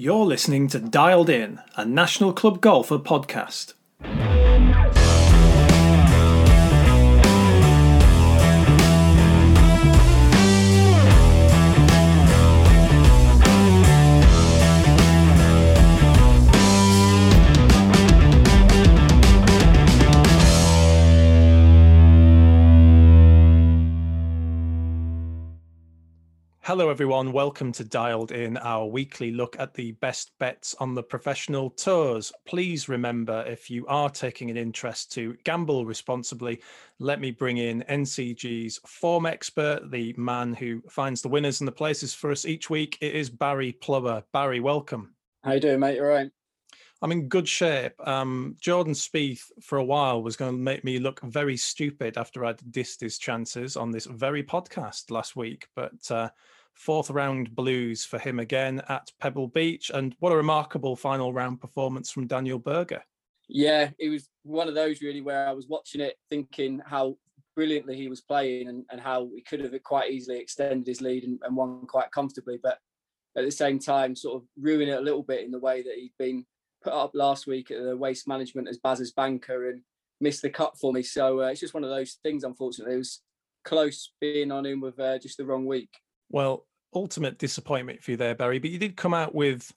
You're listening to Dialed In, a National Club Golfer podcast. Hello, everyone. Welcome to Dialed In, our weekly look at the best bets on the professional tours. Please remember if you are taking an interest to gamble responsibly, let me bring in NCG's form expert, the man who finds the winners and the places for us each week. It is Barry Plummer. Barry, welcome. How you doing, mate? You all right? I'm in good shape. Um, Jordan Spieth, for a while, was going to make me look very stupid after I'd dissed his chances on this very podcast last week, but. Uh, fourth round blues for him again at Pebble Beach. And what a remarkable final round performance from Daniel Berger. Yeah, it was one of those really where I was watching it thinking how brilliantly he was playing and, and how he could have quite easily extended his lead and, and won quite comfortably. But at the same time, sort of ruin it a little bit in the way that he'd been put up last week at the waste management as Baz's banker and missed the cut for me. So uh, it's just one of those things, unfortunately. It was close being on him with uh, just the wrong week. Well, ultimate disappointment for you there, Barry, but you did come out with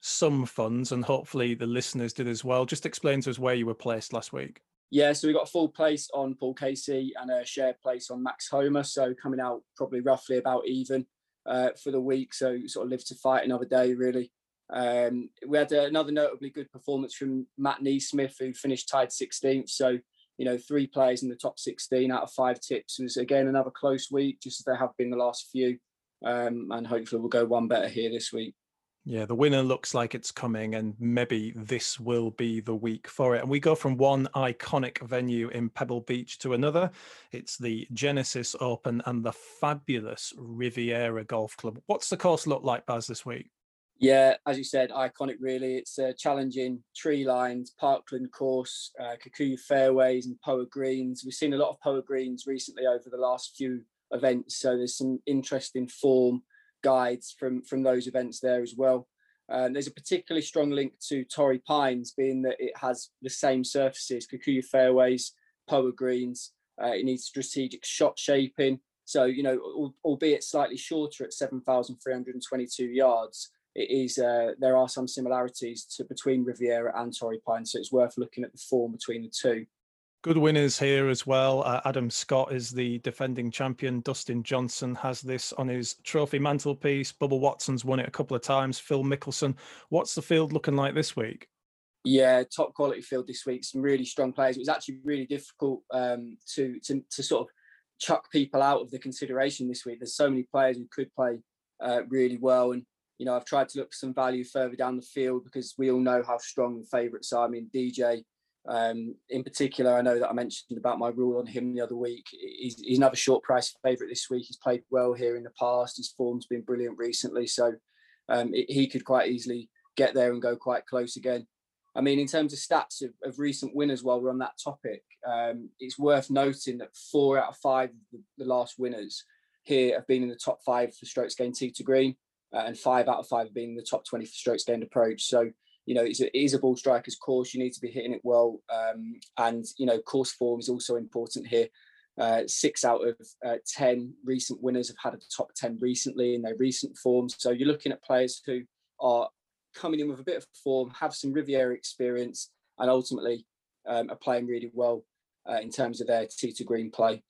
some funds, and hopefully the listeners did as well. Just explain to us where you were placed last week. Yeah, so we got a full place on Paul Casey and a share place on Max Homa. So coming out probably roughly about even uh, for the week. So sort of live to fight another day, really. Um, we had another notably good performance from Matt NeSmith, who finished tied 16th. So, you know, three players in the top 16 out of five tips was again another close week, just as they have been the last few um, and hopefully we'll go one better here this week. Yeah, the winner looks like it's coming, and maybe this will be the week for it. And we go from one iconic venue in Pebble Beach to another. It's the Genesis Open and the fabulous Riviera Golf Club. What's the course look like, Baz, this week? Yeah, as you said, iconic really. It's a challenging tree lines, parkland course, uh, Kikuyu fairways, and Poa greens. We've seen a lot of Poa greens recently over the last few events. So there's some interesting form guides from from those events there as well. Um, there's a particularly strong link to Torrey Pines, being that it has the same surfaces, Kikuyu fairways, Poa greens. Uh, it needs strategic shot shaping. So you know, albeit slightly shorter at 7,322 yards, it is uh, there are some similarities to between Riviera and Torrey Pines. So it's worth looking at the form between the two. Good winners here as well. Uh, Adam Scott is the defending champion. Dustin Johnson has this on his trophy mantelpiece. Bubba Watson's won it a couple of times. Phil Mickelson. What's the field looking like this week? Yeah, top quality field this week. Some really strong players. It was actually really difficult um, to, to to sort of chuck people out of the consideration this week. There's so many players who could play uh, really well, and you know I've tried to look for some value further down the field because we all know how strong the favourites are. I mean, DJ um, in particular, I know that I mentioned about my rule on him the other week. He's, he's another short price favourite this week. He's played well here in the past. His form's been brilliant recently, so um, it, he could quite easily get there and go quite close again. I mean, in terms of stats of, of recent winners, while we're on that topic, um, it's worth noting that four out of five of the, the, last winners here have been in the top five for strokes gained tee to green, uh, and five out of five have been in the top 20 for strokes gained approach. So you know, it's a, it is a ball striker's course. You need to be hitting it well. Um, and, you know, course form is also important here. Uh, six out of uh, 10 recent winners have had a top 10 recently in their recent forms. So you're looking at players who are coming in with a bit of form, have some Riviera experience, and ultimately um, are playing really well uh, in terms of their tee to green play.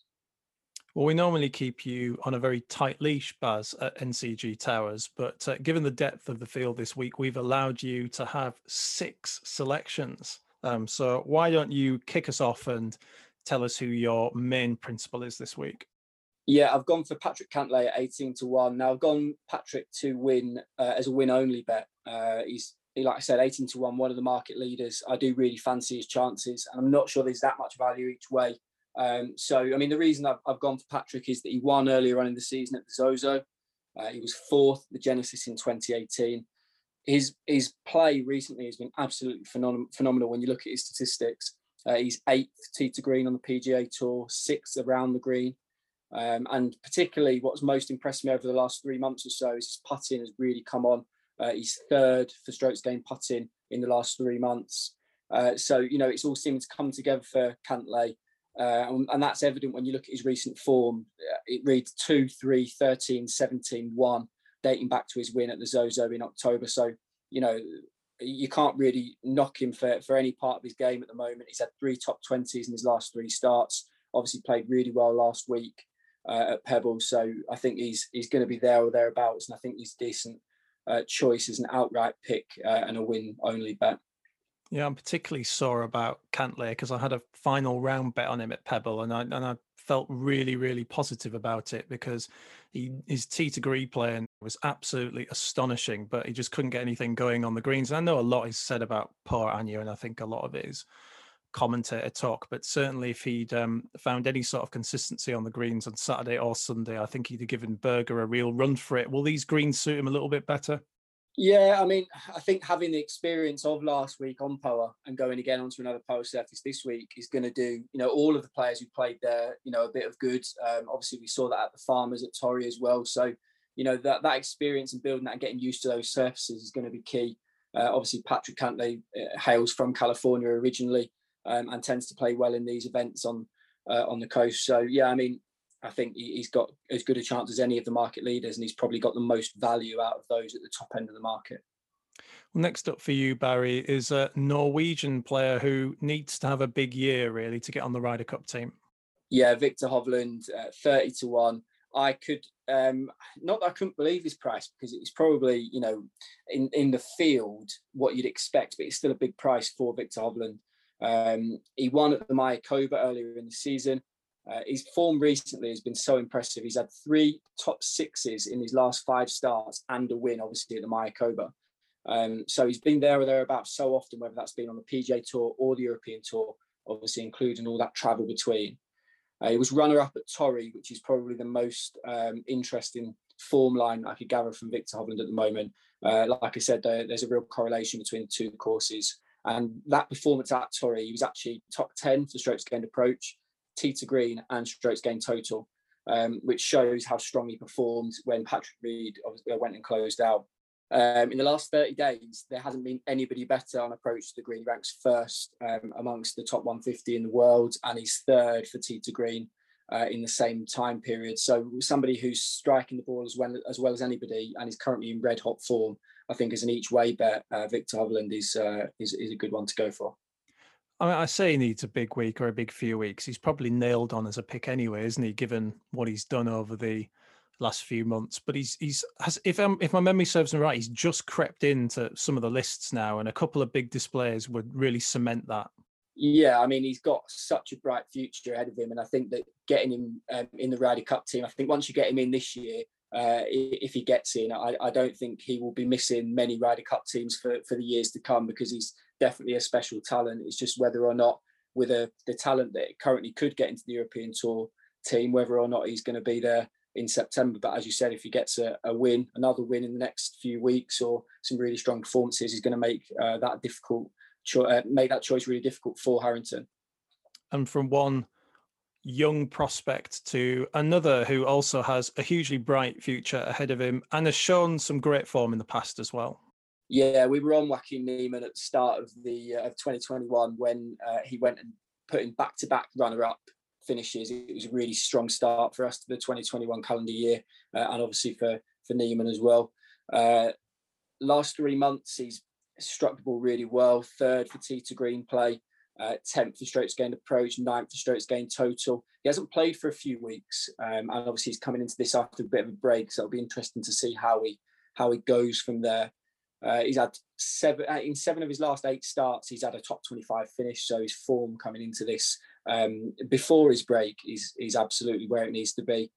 Well, we normally keep you on a very tight leash, Baz, at NCG Towers, but uh, given the depth of the field this week, we've allowed you to have six selections. Um, so why don't you kick us off and tell us who your main principal is this week? Yeah, I've gone for Patrick Cantlay at 18 to 1. Now, I've gone Patrick to win uh, as a win only bet. Uh, he's, like I said, 18 to 1, one of the market leaders. I do really fancy his chances, and I'm not sure there's that much value each way. Um, so, I mean, the reason I've, I've, gone for Patrick is that he won earlier on in the season at the Zozo. Uh, he was fourth the Genesis in 2018. His his play recently has been absolutely phenomenal. phenomenal when you look at his statistics. Uh, he's eighth tee to green on the PGA Tour, sixth around the green. Um, and particularly, what's most impressed me over the last three months or so is his putting has really come on. Uh, he's third for strokes gained putting in the last three months. Uh, so, you know, it's all seeming to come together for Cantlay. Uh, and, that's evident when you look at his recent form. Uh, it reads 2, 3, 13, 17, 1, dating back to his win at the Zozo in October. So, you know, you can't really knock him for, for any part of his game at the moment. He's had three top 20s in his last three starts. Obviously, played really well last week uh, at Pebbles. So I think he's he's going to be there or thereabouts. And I think he's a decent uh, choice as an outright pick uh, and a win only bet. Yeah, I'm particularly sore about Cantlay because I had a final round bet on him at Pebble, and I and I felt really really positive about it because he his tee to green playing was absolutely astonishing, but he just couldn't get anything going on the greens. And I know a lot is said about Poa annua, and I think a lot of it is commentator talk, but certainly if he'd um, found any sort of consistency on the greens on Saturday or Sunday, I think he'd have given Berger a real run for it. Will these greens suit him a little bit better? Yeah, I mean, I think having the experience of last week on Poa and going again onto another Poa surface this week is going to do, you know, all of the players who played there, you know, a bit of good. Um, obviously, we saw that at the Farmers at Torrey as well. So, you know, that that experience and building that and getting used to those surfaces is going to be key. Uh, obviously, Patrick Cantlay uh, hails from California originally um, and tends to play well in these events on uh, on the coast. So, yeah, I mean, I think he's got as good a chance as any of the market leaders, and he's probably got the most value out of those at the top end of the market. Well, next up for you, Barry, is a Norwegian player who needs to have a big year really to get on the Ryder Cup team. Yeah, Viktor Hovland, uh, thirty to one. I could um, not that I couldn't believe his price because it's probably you know in in the field what you'd expect, but it's still a big price for Viktor Hovland. Um, he won at the Mayakoba earlier in the season. Uh, his form recently has been so impressive. He's had three top sixes in his last five starts and a win, obviously, at the Mayakoba. Um, so he's been there or thereabouts so often, whether that's been on the PGA Tour or the European Tour, obviously, including all that travel between. Uh, he was runner up at Torrey, which is probably the most um, interesting form line I could gather from Viktor Hovland at the moment. Uh, like I said, there's a real correlation between the two courses. And that performance at Torrey, he was actually top 10 for strokes gained approach tee to green and strokes gained total, um, which shows how strong he performed when Patrick Reed went and closed out. Um, in the last 30 days, there hasn't been anybody better on approach to the green. He ranks first um, amongst the top 150 in the world, and he's third for tee to green uh, in the same time period. So somebody who's striking the ball as well as well as anybody, and is currently in red hot form, I think as an each way bet, uh, Viktor Hovland is, uh, is is a good one to go for. I mean, I say he needs a big week or a big few weeks. He's probably nailed on as a pick anyway, isn't he? Given what he's done over the last few months, but he's he's has if I'm, if my memory serves me right, he's just crept into some of the lists now, and a couple of big displays would really cement that. Yeah, I mean, he's got such a bright future ahead of him, and I think that getting him um, in the Ryder Cup team, I think once you get him in this year, uh, if he gets in, I, I, don't think he will be missing many Ryder Cup teams for, for the years to come because he's definitely a special talent. It's just whether or not, with a, the talent that currently could get into the European Tour team, whether or not he's going to be there in September. But as you said, if he gets a, a win, another win in the next few weeks, or some really strong performances, he's going to make uh, that difficult, cho- uh, make that choice really difficult for Harrington. And from one young prospect to another who also has a hugely bright future ahead of him and has shown some great form in the past as well. Yeah, we were on Joaquin Niemann at the start of the uh, of 2021 when uh, he went and put in back-to-back runner-up finishes. It was a really strong start for us to the 2021 calendar year, uh, and obviously for for Niemann as well. Uh, last three months, he's struck the ball really well. Third for tee to green play, uh, 10th for strokes gained approach, ninth for strokes gained total. He hasn't played for a few weeks, um, and obviously he's coming into this after a bit of a break, so it'll be interesting to see how he how he goes from there. Uh, he's had seven uh, in seven of his last eight starts. He's had a top 25 finish, so his form coming into this um, before his break is is absolutely where it needs to be.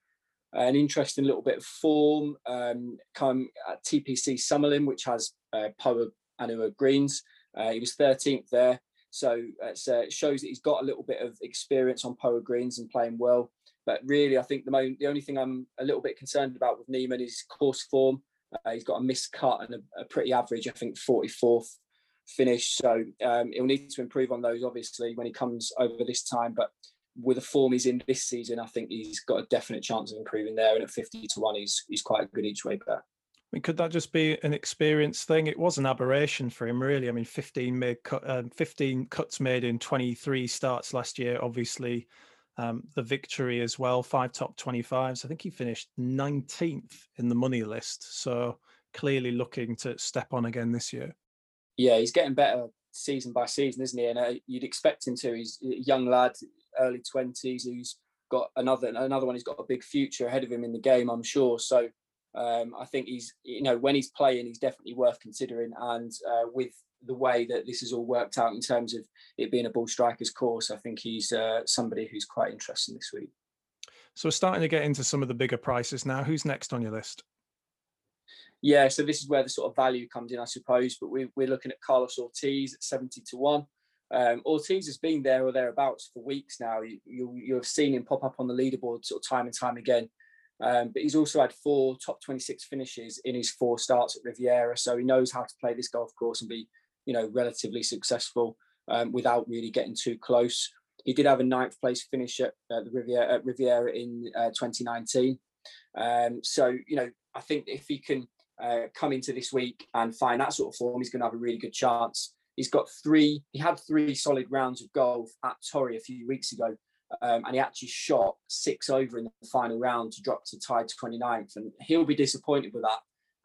An interesting little bit of form um, come at TPC Summerlin, which has uh, Poa Annua greens. Uh, he was 13th there, so uh, it shows that he's got a little bit of experience on Poa greens and playing well. But really, I think the, mo- the only thing I'm a little bit concerned about with Niemann is course form. Uh, he's got a missed cut and a, a, pretty average, I think, 44th finish. So um, he'll need to improve on those, obviously, when he comes over this time. But with the form he's in this season, I think he's got a definite chance of improving there. And at 50 to 1, he's, he's quite a good each way bet. mean, could that just be an experience thing? It was an aberration for him, really. I mean, 15 made cut, uh, 15 cuts made in 23 starts last year. Obviously, um, the victory as well, five top 25s. I think he finished 19th in the money list. So clearly looking to step on again this year. Yeah, he's getting better season by season, isn't he? And uh, you'd expect him to. He's a young lad, early 20s, who's got another another one. He's got a big future ahead of him in the game, I'm sure. So um, I think he's, you know, when he's playing, he's definitely worth considering. And uh, with the way that this has all worked out in terms of it being a ball strikers course, I think he's uh, somebody who's quite interesting this week. So we're starting to get into some of the bigger prices now. Who's next on your list? Yeah, so this is where the sort of value comes in, I suppose. But we, are looking at Carlos Ortiz at 70 to 1. Um, Ortiz has been there or thereabouts for weeks now. You, you, you have seen him pop up on the leaderboard sort of time and time again. Um, but he's also had four top 26 finishes in his four starts at Riviera. So he knows how to play this golf course and be, you know, relatively successful um, without really getting too close. He did have a ninth place finish at, uh, the Riviera, at Riviera in uh, 2019. Um, so, you know, I think if he can uh, come into this week and find that sort of form, he's going to have a really good chance. He's got three, he had three solid rounds of golf at Torrey a few weeks ago um, and he actually shot six over in the final round to drop to tied 29th. And he'll be disappointed with that.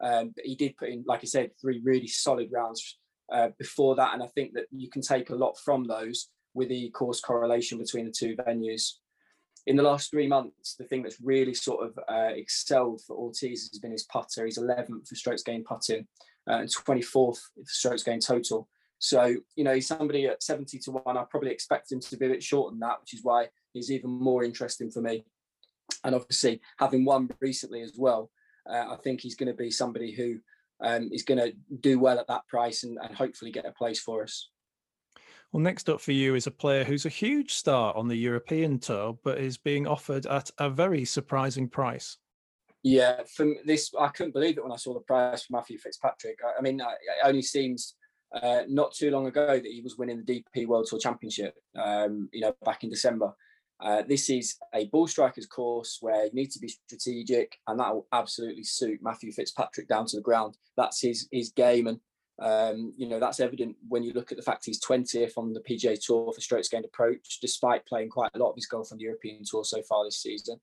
Um, but he did put in, like I said, three really solid rounds uh, before that. And I think that you can take a lot from those with the course correlation between the two venues. In the last three months, the thing that's really sort of uh, excelled for Ortiz has been his putter. He's 11th for strokes gained putting uh, and 24th for strokes gained total. So, you know, he's somebody at 70 to 1. I probably expect him to be a bit short than that, which is why he's even more interesting for me. And obviously, having won recently as well, uh, I think he's going to be somebody who um, is going to do well at that price and, and hopefully get a place for us. Well, next up for you is a player who's a huge star on the European tour, but is being offered at a very surprising price. Yeah, from this, I couldn't believe it when I saw the price for Matthew Fitzpatrick. I, I mean, it only seems uh, not too long ago that he was winning the DP World Tour Championship. Um, you know, back in December. Uh, this is a ball strikers course where you need to be strategic, and that will absolutely suit Matthew Fitzpatrick down to the ground. That's his his game, and um, you know that's evident when you look at the fact he's 20th on the PGA Tour for strokes gained approach, despite playing quite a lot of his golf on the European Tour so far this season.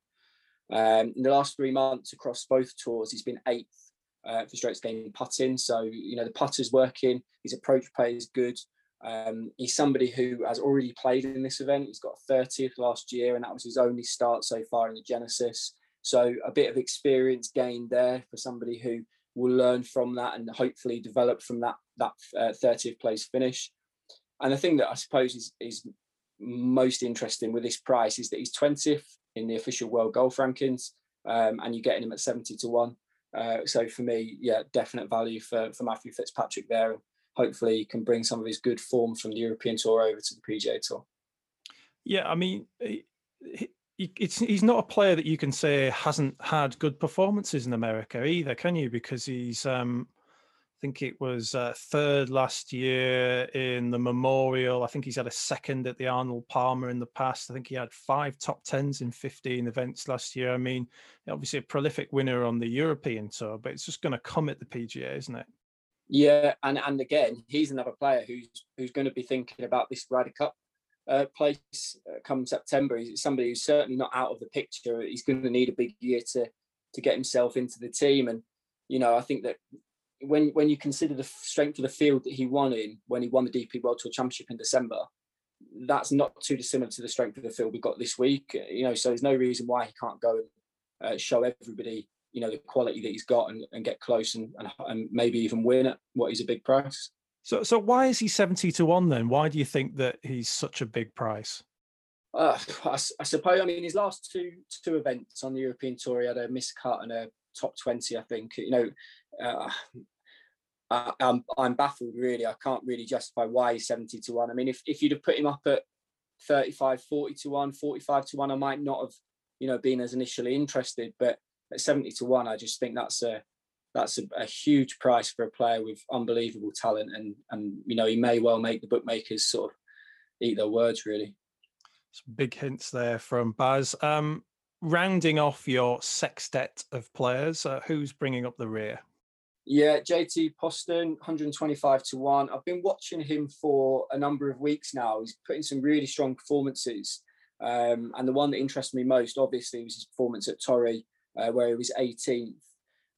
Um, in the last three months across both tours, he's been eighth uh, for strokes gained putting. So, you know, the putter's working, his approach play is good. Um, he's somebody who has already played in this event. He's got 30th last year, and that was his only start so far in the Genesis. So, a bit of experience gained there for somebody who will learn from that and hopefully develop from that that uh, 30th place finish. And the thing that I suppose is, is most interesting with this price is that he's 20th in the official world golf rankings, um, and you're getting him at 70 to one. Uh, so for me, yeah, definite value for, for Matthew Fitzpatrick there. Hopefully he can bring some of his good form from the European Tour over to the PGA Tour. Yeah, I mean, he, it's he's not a player that you can say hasn't had good performances in America either, can you? Because he's um, I think it was uh, third last year in the Memorial. I think he's had a second at the Arnold Palmer in the past. I think he had five top tens in 15 events last year. I mean, obviously a prolific winner on the European tour, but it's just going to come at the PGA, isn't it? Yeah, and and again, he's another player who's who's going to be thinking about this Ryder Cup uh, place uh, come September. He's somebody who's certainly not out of the picture. He's going to need a big year to to get himself into the team, and you know, I think that when when you consider the strength of the field that he won in when he won the DP World Tour Championship in December, that's not too dissimilar to the strength of the field we got this week. You know, so there's no reason why he can't go and uh, show everybody, you know, the quality that he's got and, and get close and, and, and maybe even win at what is a big price. So, so why is he seventy to one then? Why do you think that he's such a big price? Uh, I, I, suppose. I mean, his last two two events on the European Tour, he had a miscut and a top twenty. I think. You know, uh, I, am I'm baffled really. I can't really justify why he's 70 to 1. I mean, if, if you'd have put him up at 35, 40 to 1, 45 to 1, I might not have, you know, been as initially interested. But at 70 to 1, I just think that's a that's a, a huge price for a player with unbelievable talent. And and you know, he may well make the bookmakers sort of eat their words really. Some big hints there from Baz. Um, rounding off your sextet of players, uh, who's bringing up the rear? Yeah, JT Poston, 125 to 1. I've been watching him for a number of weeks now. He's putting some really strong performances. Um, and the one that interested me most, obviously, was his performance at Torrey, uh, where he was 18th.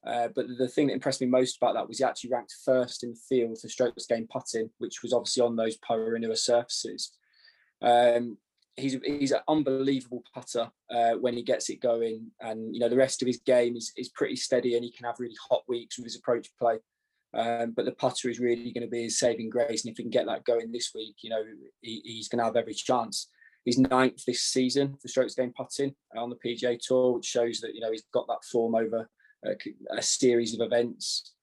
Uh, but the thing that impressed me most about that was he actually ranked first in the field for strokes gained putting, which was obviously on those Poa annua surfaces. Um, he's he's an unbelievable putter uh, when he gets it going, and you know the rest of his game is is pretty steady, and he can have really hot weeks with his approach play. Um, but the putter is really going to be his saving grace, and if he can get that going this week, you know he, he's going to have every chance. He's ninth this season for strokes gained putting on the PGA Tour, which shows that you know he's got that form over a, a series of events.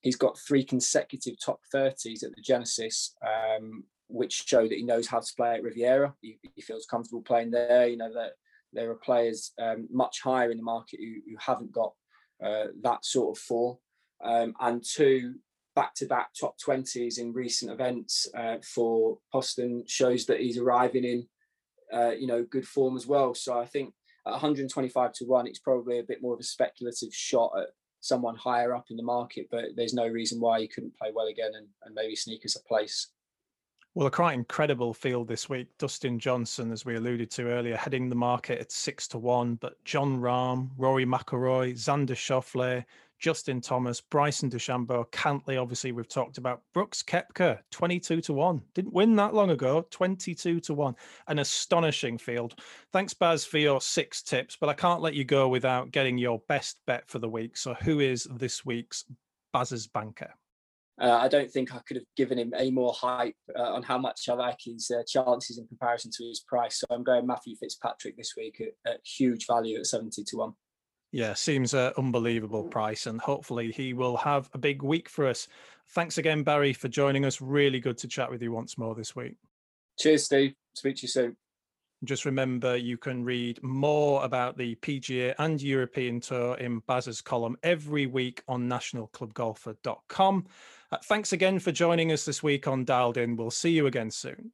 He's got three consecutive top 30s at the Genesis, um, which show that he knows how to play at Riviera. He, he feels comfortable playing there. You know that there are players um, much higher in the market who, who haven't got uh, that sort of form. Um, and two back-to-back top 20s in recent events uh, for Poston shows that he's arriving in, uh, you know, good form as well. So I think at 125 to one, it's probably a bit more of a speculative shot at someone higher up in the market, but there's no reason why he couldn't play well again and, and maybe sneak us a place. Well, a quite incredible field this week. Dustin Johnson, as we alluded to earlier, heading the market at six to one, but Jon Rahm, Rory McIlroy, Xander Schauffele, Justin Thomas, Bryson DeChambeau, Cantlay, obviously we've talked about. Brooks Koepka, 22 to 1. Didn't win that long ago, 22 to 1. An astonishing field. Thanks, Baz, for your six tips, but I can't let you go without getting your best bet for the week. So who is this week's Baz's banker? Uh, I don't think I could have given him any more hype uh, on how much I like his uh, chances in comparison to his price. So I'm going Matthew Fitzpatrick this week at, at huge value at 70 to 1. Yeah, seems an unbelievable price, and hopefully he will have a big week for us. Thanks again, Barry, for joining us. Really good to chat with you once more this week. Cheers, Steve. Speak to you soon. Just remember, you can read more about the PGA and European Tour in Baz's column every week on nationalclubgolfer.com. Uh, thanks again for joining us this week on Dialed In. We'll see you again soon.